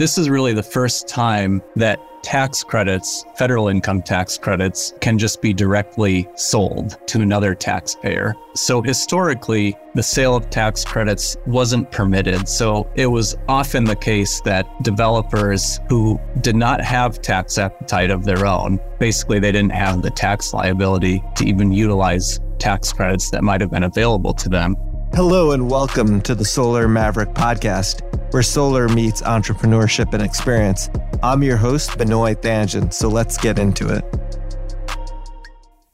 This is really the first time that tax credits, federal income tax credits, can just be directly sold to another taxpayer. So historically, the sale of tax credits wasn't permitted. So it was often the case that developers who did not have tax appetite of their own, basically, they didn't have the tax liability to even utilize tax credits that might have been available to them. Hello, and welcome to the Solar Maverick podcast, where solar meets entrepreneurship and experience. I'm your host, Benoy Thanjan, so let's get into it.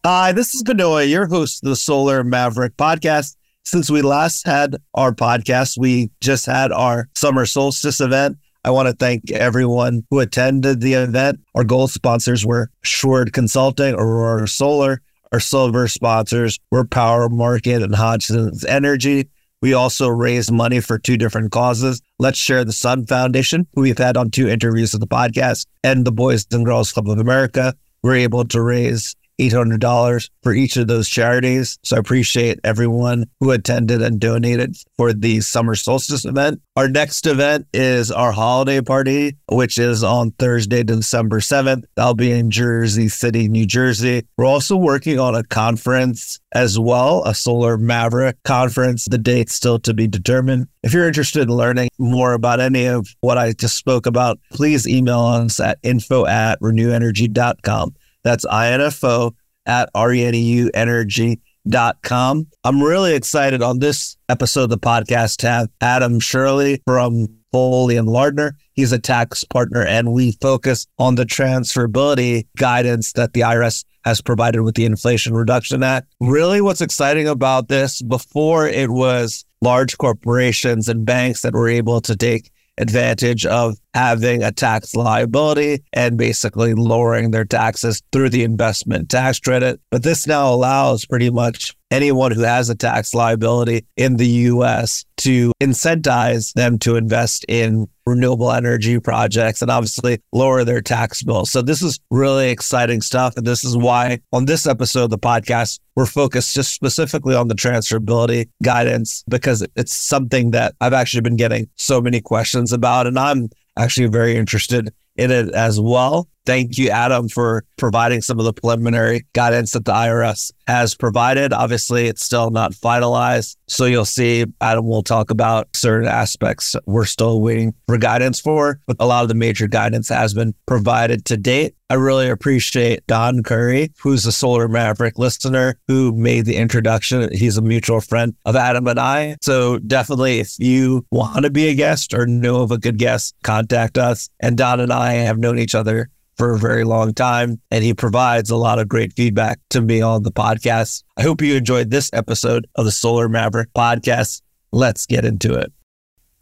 Hi, this is Benoy, your host of the Solar Maverick podcast. Since we last had our podcast, we just had our summer solstice event. I want to thank everyone who attended the event. Our gold sponsors were Assured Consulting, Aurora Solar, our silver sponsors were Power Market and Hodgson's Energy. We also raised money for two different causes. Let's Share the Sun Foundation, who we've had on two interviews of the podcast, and the Boys and Girls Club of America. We're able to raise $800 for each of those charities. So I appreciate everyone who attended and donated for the summer solstice event. Our next event is our holiday party, which is on Thursday, December 7th. That'll be in Jersey City, New Jersey. We're also working on a conference as well, a Solar Maverick conference. The date's still to be determined. If you're interested in learning more about any of what I just spoke about, please email us at info at reneuenergy.com. That's info at reneuenergy.com. I'm really excited on this episode of the podcast to have Adam Schurle from Foley and Lardner. He's a tax partner, and we focus on the transferability guidance that the IRS has provided with the Inflation Reduction Act. Really, what's exciting about this, before it was large corporations and banks that were able to take advantage of having a tax liability and basically lowering their taxes through the investment tax credit. But this now allows pretty much anyone who has a tax liability in the US to incentivize them to invest in renewable energy projects and obviously lower their tax bill. So this is really exciting stuff. And this is why on this episode of the podcast, we're focused just specifically on the transferability guidance because it's something that I've actually been getting so many questions about. And I'm actually very interested in it as well. Thank you, Adam, for providing some of the preliminary guidance that the IRS has provided. Obviously, it's still not finalized. So you'll see Adam will talk about certain aspects we're still waiting for guidance for, but a lot of the major guidance has been provided to date. I really appreciate Don Curry, who's a Solar Maverick listener who made the introduction. He's a mutual friend of Adam and I. So definitely, if you want to be a guest or know of a good guest, contact us. And Don and I have known each other for a very long time, and he provides a lot of great feedback to me on the podcast. I hope you enjoyed this episode of the Solar Maverick podcast. Let's get into it.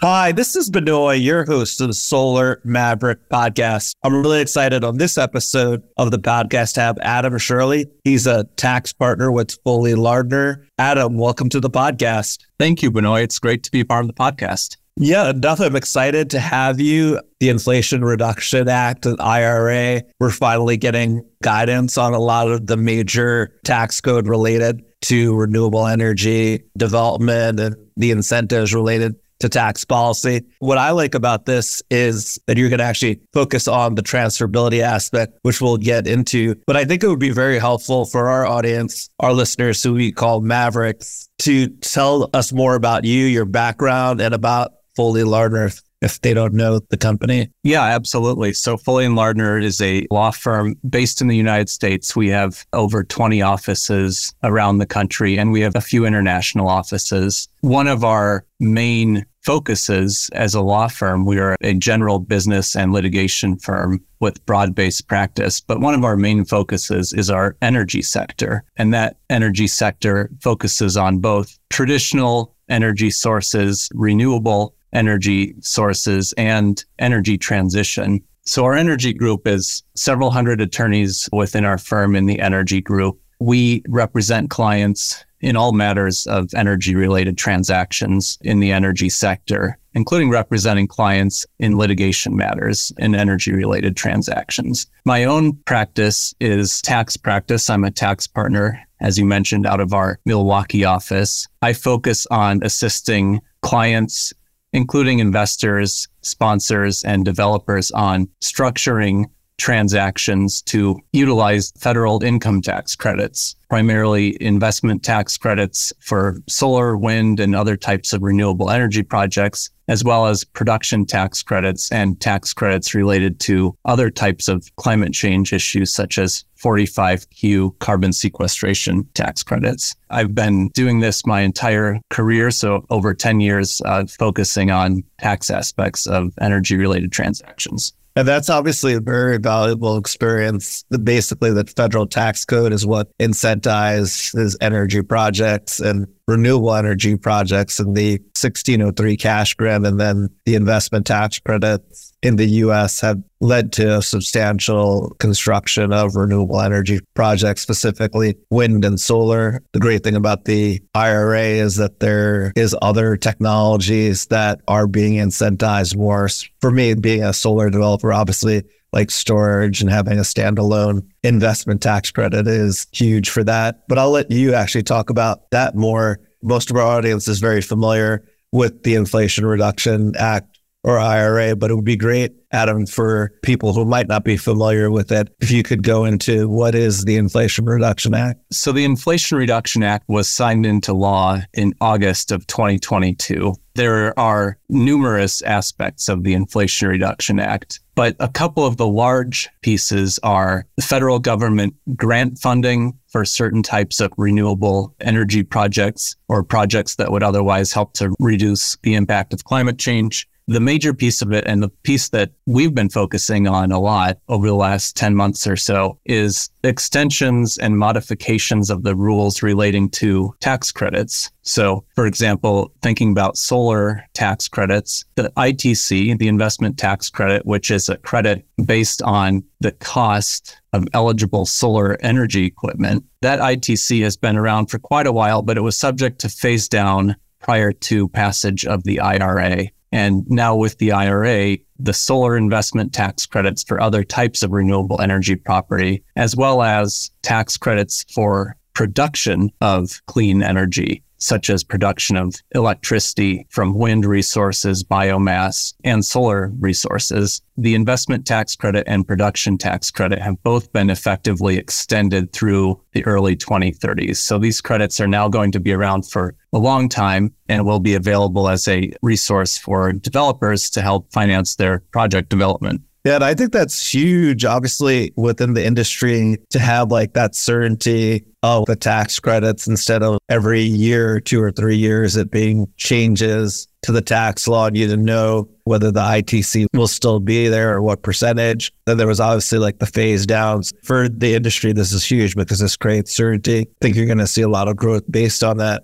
Hi, this is Benoy, your host of the Solar Maverick podcast. I'm really excited on this episode of the podcast to have Adam Schurle. He's a tax partner with Foley Lardner. Adam, welcome to the podcast. Thank you, Benoy. It's great to be part of the podcast. Yeah, enough. I'm excited to have you. The Inflation Reduction Act and IRA, we're finally getting guidance on a lot of the major tax code related to renewable energy development and the incentives related to tax policy. What I like about this is that you're going to actually focus on the transferability aspect, which we'll get into. But I think it would be very helpful for our audience, our listeners who we call Mavericks, to tell us more about you, your background, and about Foley Lardner if they don't know the company? Yeah, absolutely. So Foley and Lardner is a law firm based in the United States. We have over 20 offices around the country and we have a few international offices. One of our main focuses as a law firm, we are a general business and litigation firm with broad-based practice, but one of our main focuses is our energy sector. And that energy sector focuses on both traditional energy sources, renewable energy sources and energy transition. So our energy group is several hundred attorneys within our firm in the energy group. We represent clients in all matters of energy related transactions in the energy sector, including representing clients in litigation matters in energy related transactions. My own practice is tax practice. I'm a tax partner, as you mentioned, out of our Milwaukee office. I focus on assisting clients including investors, sponsors, and developers on structuring transactions to utilize federal income tax credits, primarily investment tax credits for solar, wind, and other types of renewable energy projects, as well as production tax credits and tax credits related to other types of climate change issues, such as 45Q carbon sequestration tax credits. I've been doing this my entire career, so over 10 years, uh, focusing on tax aspects of energy related transactions. And that's obviously a very valuable experience. Basically, the federal tax code is what incentivizes energy projects and renewable energy projects and the 1603 cash grant and then the investment tax credits in the US have led to a substantial construction of renewable energy projects, specifically wind and solar. The great thing about the IRA is that there is other technologies that are being incentivized more. For me, being a solar developer, obviously like storage and having a standalone investment tax credit is huge for that. But I'll let you actually talk about that more. Most of our audience is very familiar with the Inflation Reduction Act or IRA, but it would be great, Adam, for people who might not be familiar with it, if you could go into what is the Inflation Reduction Act. So, the Inflation Reduction Act was signed into law in August of 2022. There are numerous aspects of the Inflation Reduction Act, but a couple of the large pieces are the federal government grant funding for certain types of renewable energy projects or projects that would otherwise help to reduce the impact of climate change the major piece of it and the piece that we've been focusing on a lot over the last 10 months or so is extensions and modifications of the rules relating to tax credits. So, for example, thinking about solar tax credits, the ITC, the investment tax credit, which is a credit based on the cost of eligible solar energy equipment, that ITC has been around for quite a while, but it was subject to phase down prior to passage of the IRA. And now with the IRA, the solar investment tax credits for other types of renewable energy property, as well as tax credits for production of clean energy such as production of electricity from wind resources, biomass, and solar resources. The investment tax credit and production tax credit have both been effectively extended through the early 2030s. So these credits are now going to be around for a long time and will be available as a resource for developers to help finance their project development. Yeah, and I think that's huge, obviously, within the industry to have like that certainty of the tax credits instead of every year, two or three years, it being changes to the tax law and you to know whether the ITC will still be there or what percentage. Then there was obviously like the phase downs. For the industry, this is huge because this creates certainty. I think you're going to see a lot of growth based on that.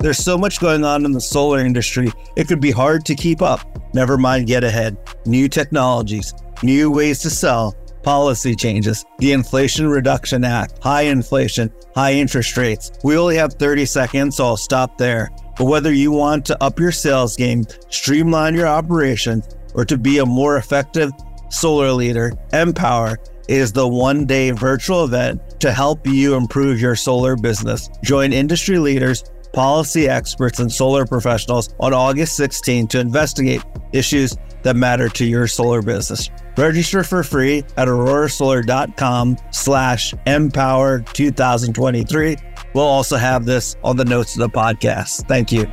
There's so much going on in the solar industry, it could be hard to keep up. Never mind get ahead. New technologies, new ways to sell, policy changes, the Inflation Reduction Act, high inflation, high interest rates. We only have 30 seconds, so I'll stop there. But whether you want to up your sales game, streamline your operations, or to be a more effective solar leader, Empower is the one day virtual event to help you improve your solar business. Join industry leaders policy experts, and solar professionals on August 16 to investigate issues that matter to your solar business. Register for free at aurorasolar.com slash empower 2023. We'll also have this on the notes of the podcast. Thank you.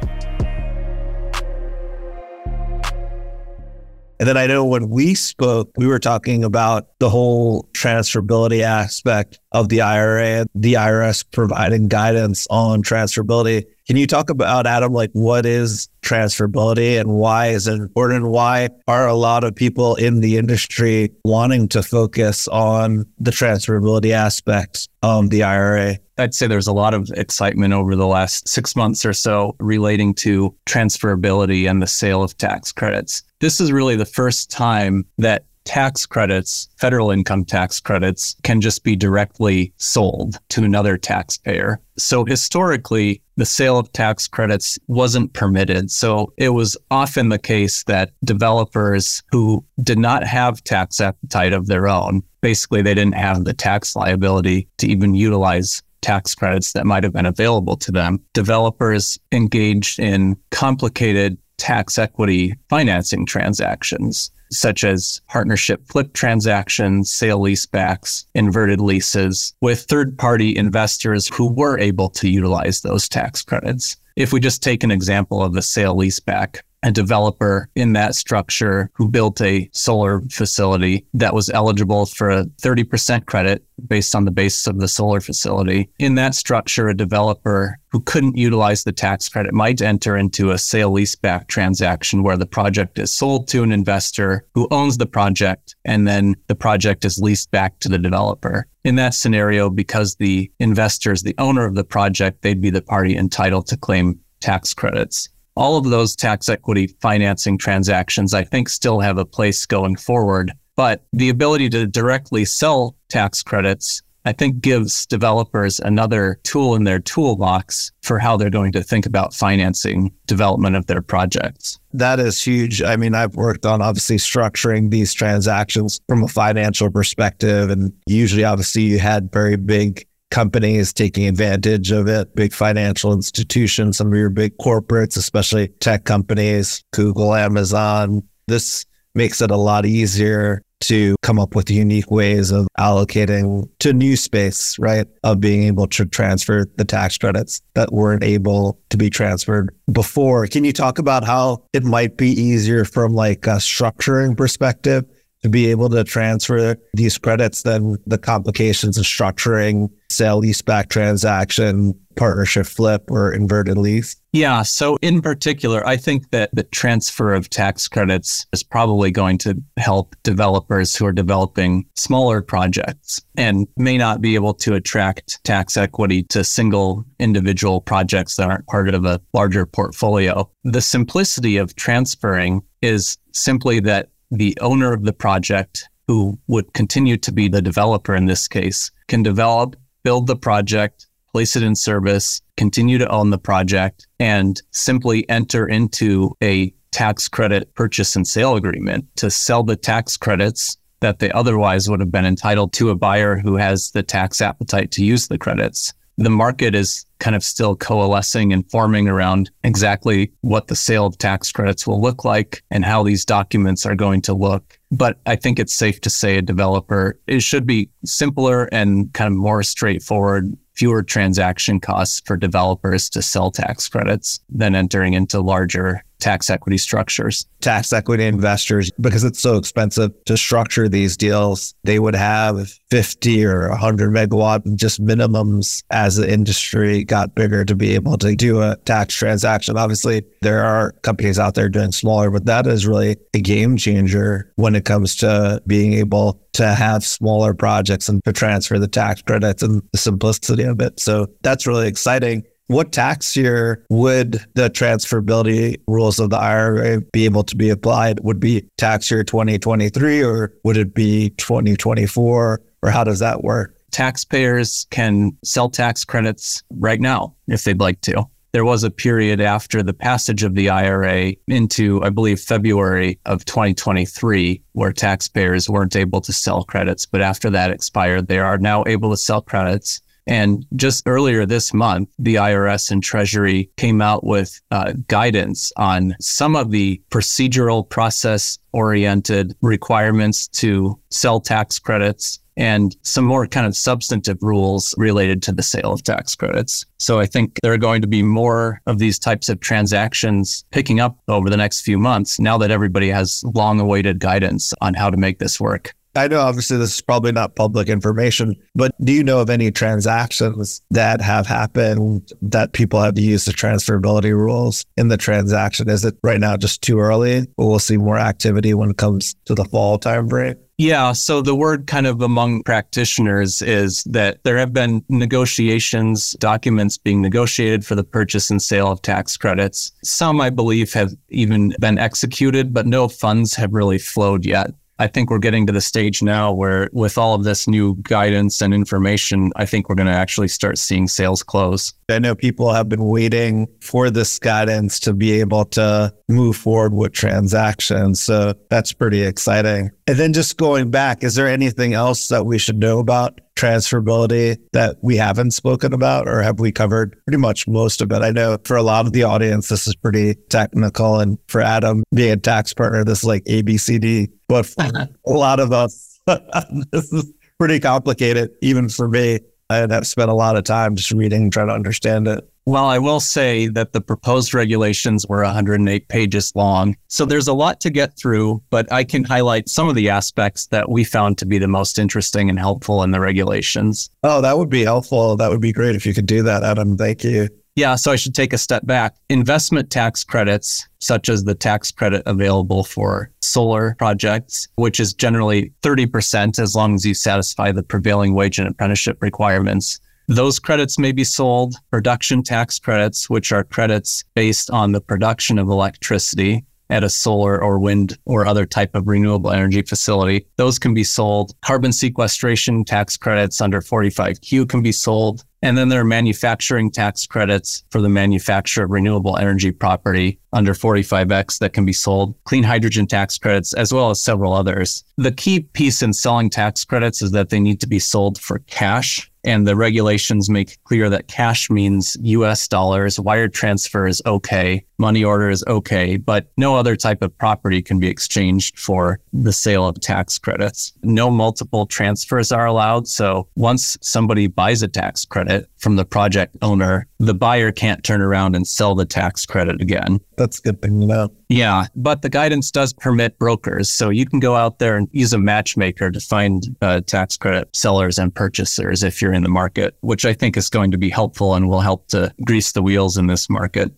And then I know when we spoke, we were talking about the whole transferability aspect of the IRA, the IRS providing guidance on transferability. Can you talk about, Adam, like what is transferability and why is it important? Why are a lot of people in the industry wanting to focus on the transferability aspects of the IRA? I'd say there's a lot of excitement over the last six months or so relating to transferability and the sale of tax credits. This is really the first time that tax credits, federal income tax credits, can just be directly sold to another taxpayer. So historically, the sale of tax credits wasn't permitted. So it was often the case that developers who did not have tax appetite of their own, basically, they didn't have the tax liability to even utilize tax credits that might have been available to them. Developers engaged in complicated tax equity financing transactions such as partnership flip transactions, sale leasebacks, inverted leases with third party investors who were able to utilize those tax credits. If we just take an example of a sale leaseback, a developer in that structure who built a solar facility that was eligible for a 30% credit based on the basis of the solar facility. In that structure, a developer who couldn't utilize the tax credit might enter into a sale leaseback transaction where the project is sold to an investor who owns the project and then the project is leased back to the developer. In that scenario, because the investor is the owner of the project, they'd be the party entitled to claim tax credits all of those tax equity financing transactions, I think, still have a place going forward. But the ability to directly sell tax credits, I think, gives developers another tool in their toolbox for how they're going to think about financing development of their projects. That is huge. I mean, I've worked on obviously structuring these transactions from a financial perspective. And usually, obviously, you had very big companies taking advantage of it, big financial institutions, some of your big corporates, especially tech companies, Google, Amazon. This makes it a lot easier to come up with unique ways of allocating to new space, right? Of being able to transfer the tax credits that weren't able to be transferred before. Can you talk about how it might be easier from like a structuring perspective to be able to transfer these credits than the complications of structuring sale leaseback transaction, partnership flip, or inverted lease? Yeah. So, in particular, I think that the transfer of tax credits is probably going to help developers who are developing smaller projects and may not be able to attract tax equity to single individual projects that aren't part of a larger portfolio. The simplicity of transferring is simply that the owner of the project, who would continue to be the developer in this case, can develop, build the project, place it in service, continue to own the project, and simply enter into a tax credit purchase and sale agreement to sell the tax credits that they otherwise would have been entitled to a buyer who has the tax appetite to use the credits the market is kind of still coalescing and forming around exactly what the sale of tax credits will look like and how these documents are going to look. But I think it's safe to say a developer, it should be simpler and kind of more straightforward, fewer transaction costs for developers to sell tax credits than entering into larger tax equity structures. Tax equity investors, because it's so expensive to structure these deals, they would have 50 or 100 megawatt just minimums as the industry got bigger to be able to do a tax transaction. Obviously, there are companies out there doing smaller, but that is really a game changer when it comes to being able to have smaller projects and to transfer the tax credits and the simplicity of it. So that's really exciting. What tax year would the transferability rules of the IRA be able to be applied? Would be tax year 2023 or would it be 2024 or how does that work? Taxpayers can sell tax credits right now if they'd like to. There was a period after the passage of the IRA into, I believe, February of 2023, where taxpayers weren't able to sell credits. But after that expired, they are now able to sell credits. And just earlier this month, the IRS and Treasury came out with uh, guidance on some of the procedural process oriented requirements to sell tax credits and some more kind of substantive rules related to the sale of tax credits. So I think there are going to be more of these types of transactions picking up over the next few months now that everybody has long awaited guidance on how to make this work. I know obviously this is probably not public information, but do you know of any transactions that have happened that people have used the transferability rules in the transaction? Is it right now just too early? We'll see more activity when it comes to the fall timeframe? Yeah. So the word kind of among practitioners is that there have been negotiations, documents being negotiated for the purchase and sale of tax credits. Some, I believe, have even been executed, but no funds have really flowed yet. I think we're getting to the stage now where, with all of this new guidance and information, I think we're going to actually start seeing sales close. I know people have been waiting for this guidance to be able to move forward with transactions. So that's pretty exciting. And then just going back, is there anything else that we should know about transferability that we haven't spoken about, or have we covered pretty much most of it? I know for a lot of the audience, this is pretty technical. And for Adam, being a tax partner, this is like ABCD. But for a lot of us, this is pretty complicated, even for me. I have spent a lot of time just reading and trying to understand it. Well, I will say that the proposed regulations were 108 pages long. So there's a lot to get through, but I can highlight some of the aspects that we found to be the most interesting and helpful in the regulations. Oh, that would be helpful. That would be great if you could do that, Adam. Thank you. Yeah, so I should take a step back. Investment tax credits, such as the tax credit available for solar projects, which is generally 30% as long as you satisfy the prevailing wage and apprenticeship requirements, those credits may be sold. Production tax credits, which are credits based on the production of electricity at a solar or wind or other type of renewable energy facility. Those can be sold. Carbon sequestration tax credits under 45Q can be sold. And then there are manufacturing tax credits for the manufacture of renewable energy property under 45X that can be sold, clean hydrogen tax credits, as well as several others. The key piece in selling tax credits is that they need to be sold for cash and the regulations make clear that cash means US dollars, wire transfer is okay, money order is okay, but no other type of property can be exchanged for the sale of tax credits. No multiple transfers are allowed. So once somebody buys a tax credit from the project owner, the buyer can't turn around and sell the tax credit again. That's a good thing to know. Yeah, but the guidance does permit brokers. So you can go out there and use a matchmaker to find uh, tax credit sellers and purchasers if you're in the market, which I think is going to be helpful and will help to grease the wheels in this market.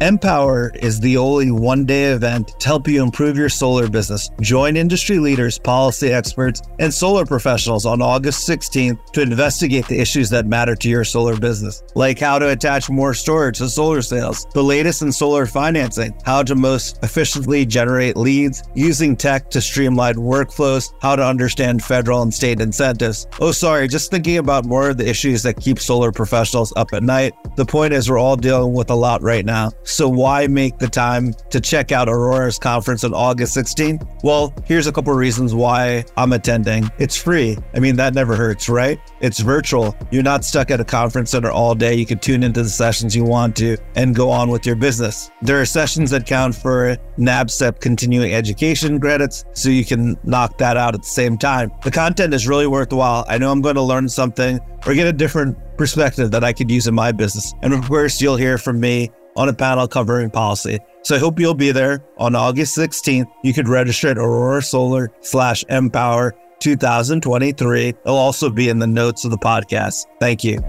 Empower is the only one day event to help you improve your solar business. Join industry leaders, policy experts, and solar professionals on August 16th to investigate the issues that matter to your solar business, like how to attach more storage to solar sales, the latest in solar financing, how to most efficiently generate leads, using tech to streamline workflows, how to understand federal and state incentives. Oh, sorry, just thinking about more of the issues that keep solar professionals up at night. The point is, we're all dealing with a lot right now. So why make the time to check out Aurora's conference on August 16th? Well, here's a couple reasons why I'm attending. It's free. I mean, that never hurts, right? It's virtual. You're not stuck at a conference center all day. You can tune into the sessions you want to and go on with your business. There are sessions that count for NABCEP continuing education credits, so you can knock that out at the same time. The content is really worthwhile. I know I'm going to learn something or get a different perspective that I could use in my business. And of course, you'll hear from me on a panel covering policy. So I hope you'll be there on August 16th. You could register at Aurora Solar slash Empower 2023. It'll also be in the notes of the podcast. Thank you.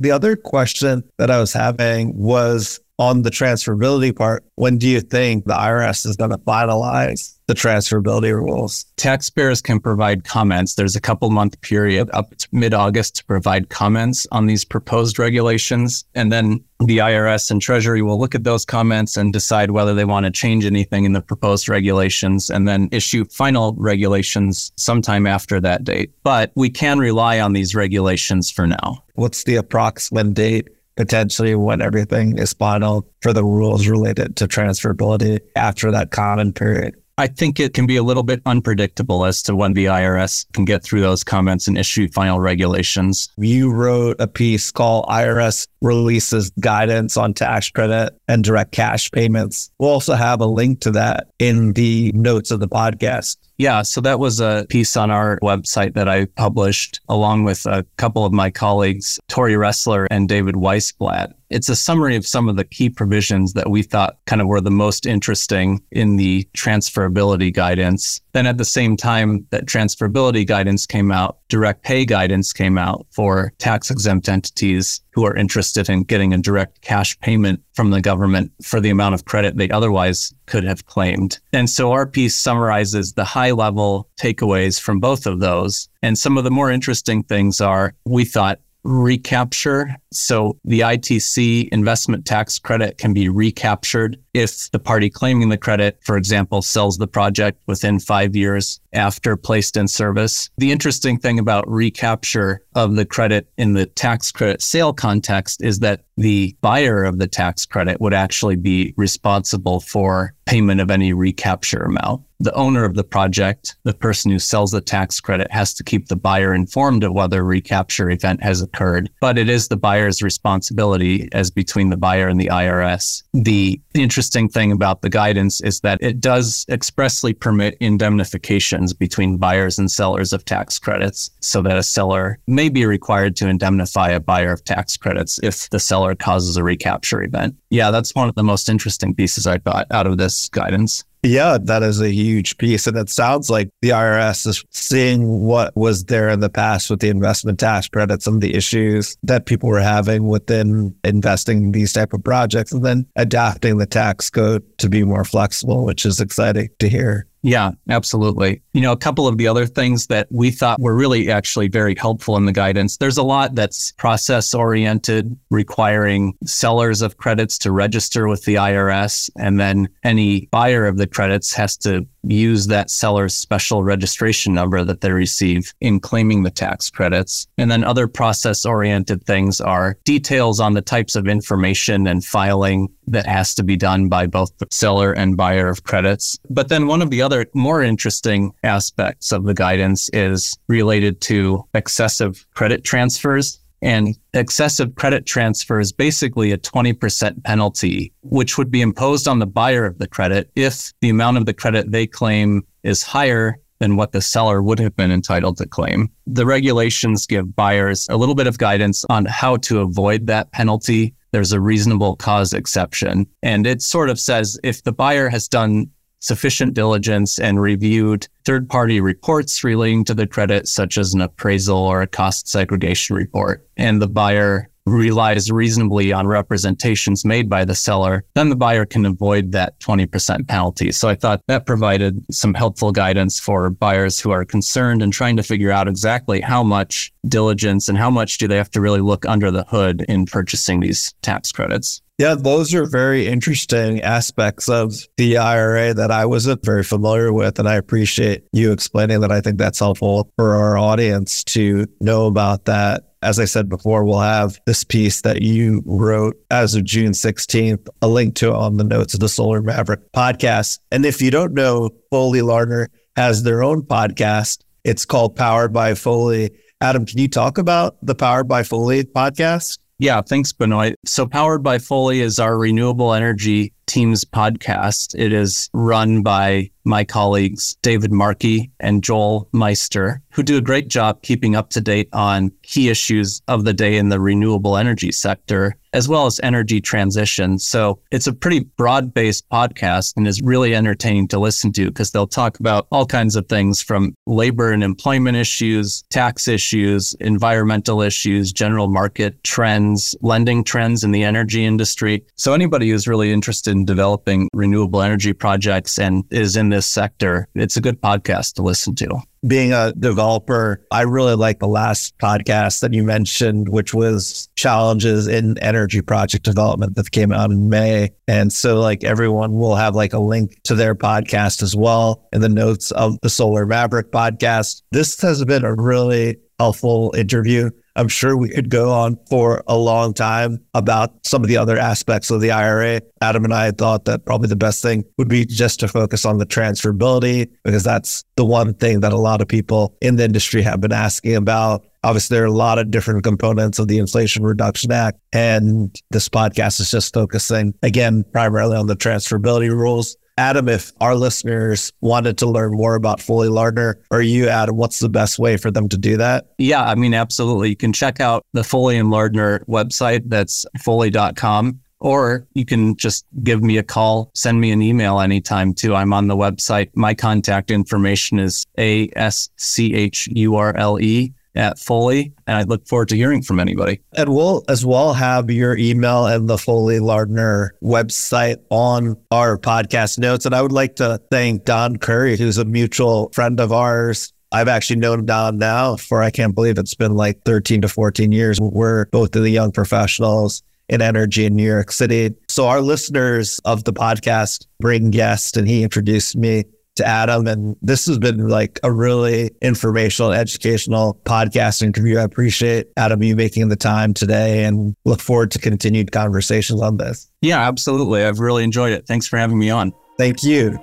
The other question that I was having was on the transferability part. When do you think the IRS is going to finalize the transferability rules. Taxpayers can provide comments. There's a couple month period up to mid August to provide comments on these proposed regulations. And then the IRS and Treasury will look at those comments and decide whether they want to change anything in the proposed regulations and then issue final regulations sometime after that date. But we can rely on these regulations for now. What's the approximate date? Potentially when everything is final for the rules related to transferability after that common period. I think it can be a little bit unpredictable as to when the IRS can get through those comments and issue final regulations. You wrote a piece called IRS releases guidance on tax credit and direct cash payments. We'll also have a link to that in the notes of the podcast. Yeah, so that was a piece on our website that I published along with a couple of my colleagues, Tori Ressler and David Weisblatt. It's a summary of some of the key provisions that we thought kind of were the most interesting in the transferability guidance. Then at the same time that transferability guidance came out, direct pay guidance came out for tax exempt entities who are interested in getting a direct cash payment from the government for the amount of credit they otherwise could have claimed. And so our piece summarizes the high level takeaways from both of those. And some of the more interesting things are we thought recapture So the ITC investment tax credit can be recaptured if the party claiming the credit, for example, sells the project within five years after placed in service. The interesting thing about recapture of the credit in the tax credit sale context is that the buyer of the tax credit would actually be responsible for payment of any recapture amount the owner of the project, the person who sells the tax credit, has to keep the buyer informed of whether a recapture event has occurred. But it is the buyer's responsibility as between the buyer and the IRS. The interesting thing about the guidance is that it does expressly permit indemnifications between buyers and sellers of tax credits so that a seller may be required to indemnify a buyer of tax credits if the seller causes a recapture event. Yeah, that's one of the most interesting pieces I got out of this guidance. Yeah, that is a huge piece. And it sounds like the IRS is seeing what was there in the past with the investment tax credits and the issues that people were having within investing in these type of projects and then adapting the tax code to be more flexible, which is exciting to hear. Yeah, absolutely. You know, a couple of the other things that we thought were really actually very helpful in the guidance. There's a lot that's process oriented, requiring sellers of credits to register with the IRS. And then any buyer of the credits has to use that seller's special registration number that they receive in claiming the tax credits. And then other process oriented things are details on the types of information and filing that has to be done by both the seller and buyer of credits. But then one of the other more interesting aspects of the guidance is related to excessive credit transfers. And excessive credit transfer is basically a 20% penalty, which would be imposed on the buyer of the credit if the amount of the credit they claim is higher than what the seller would have been entitled to claim. The regulations give buyers a little bit of guidance on how to avoid that penalty. There's a reasonable cause exception. And it sort of says if the buyer has done sufficient diligence and reviewed third party reports relating to the credit, such as an appraisal or a cost segregation report, and the buyer relies reasonably on representations made by the seller, then the buyer can avoid that 20% penalty. So I thought that provided some helpful guidance for buyers who are concerned and trying to figure out exactly how much diligence and how much do they have to really look under the hood in purchasing these tax credits. Yeah, those are very interesting aspects of the IRA that I wasn't very familiar with. And I appreciate you explaining that. I think that's helpful for our audience to know about that. As I said before, we'll have this piece that you wrote as of June 16th, a link to on the notes of the Solar Maverick podcast. And if you don't know, Foley Lardner has their own podcast. It's called Powered by Foley. Adam, can you talk about the Powered by Foley podcast? Yeah, thanks, Benoy. So, Powered by Foley is our renewable energy team's podcast. It is run by my colleagues, David Markey and Joel Meister, who do a great job keeping up to date on key issues of the day in the renewable energy sector as well as energy transition. So it's a pretty broad based podcast and is really entertaining to listen to because they'll talk about all kinds of things from labor and employment issues, tax issues, environmental issues, general market trends, lending trends in the energy industry. So anybody who's really interested in developing renewable energy projects and is in this sector, it's a good podcast to listen to being a developer, I really like the last podcast that you mentioned, which was challenges in energy project development that came out in May. And so like everyone will have like a link to their podcast as well in the notes of the Solar Maverick podcast. This has been a really helpful interview. I'm sure we could go on for a long time about some of the other aspects of the IRA. Adam and I thought that probably the best thing would be just to focus on the transferability because that's the one thing that a lot of people in the industry have been asking about. Obviously, there are a lot of different components of the Inflation Reduction Act. And this podcast is just focusing, again, primarily on the transferability rules. Adam, if our listeners wanted to learn more about Foley Lardner or you, Adam, what's the best way for them to do that? Yeah, I mean, absolutely. You can check out the Foley and Lardner website. That's foley.com. Or you can just give me a call, send me an email anytime too. I'm on the website. My contact information is A S C H U R L E at Foley. And I look forward to hearing from anybody. And we'll as well have your email and the Foley Lardner website on our podcast notes. And I would like to thank Don Curry, who's a mutual friend of ours I've actually known Don now for, I can't believe it's been like 13 to 14 years. We're both of the young professionals in energy in New York City. So our listeners of the podcast bring guests and he introduced me to Adam. And this has been like a really informational, educational podcast interview. I appreciate Adam, you making the time today and look forward to continued conversations on this. Yeah, absolutely. I've really enjoyed it. Thanks for having me on. Thank you.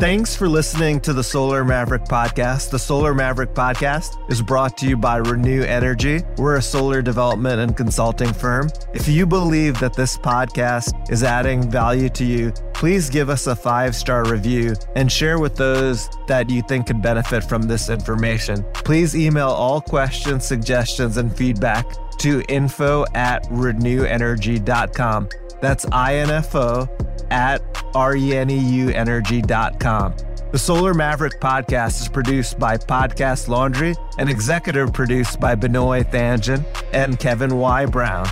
Thanks for listening to the Solar Maverick podcast. The Solar Maverick podcast is brought to you by Reneu Energy. We're a solar development and consulting firm. If you believe that this podcast is adding value to you, please give us a five star review and share with those that you think could benefit from this information. Please email all questions, suggestions, and feedback to info at reneuenergy.com. That's info at reneuenergy.com. The Solar Maverick podcast is produced by Podcast Laundry and executive produced by Benoy Thanjan and Kevin Y. Brown.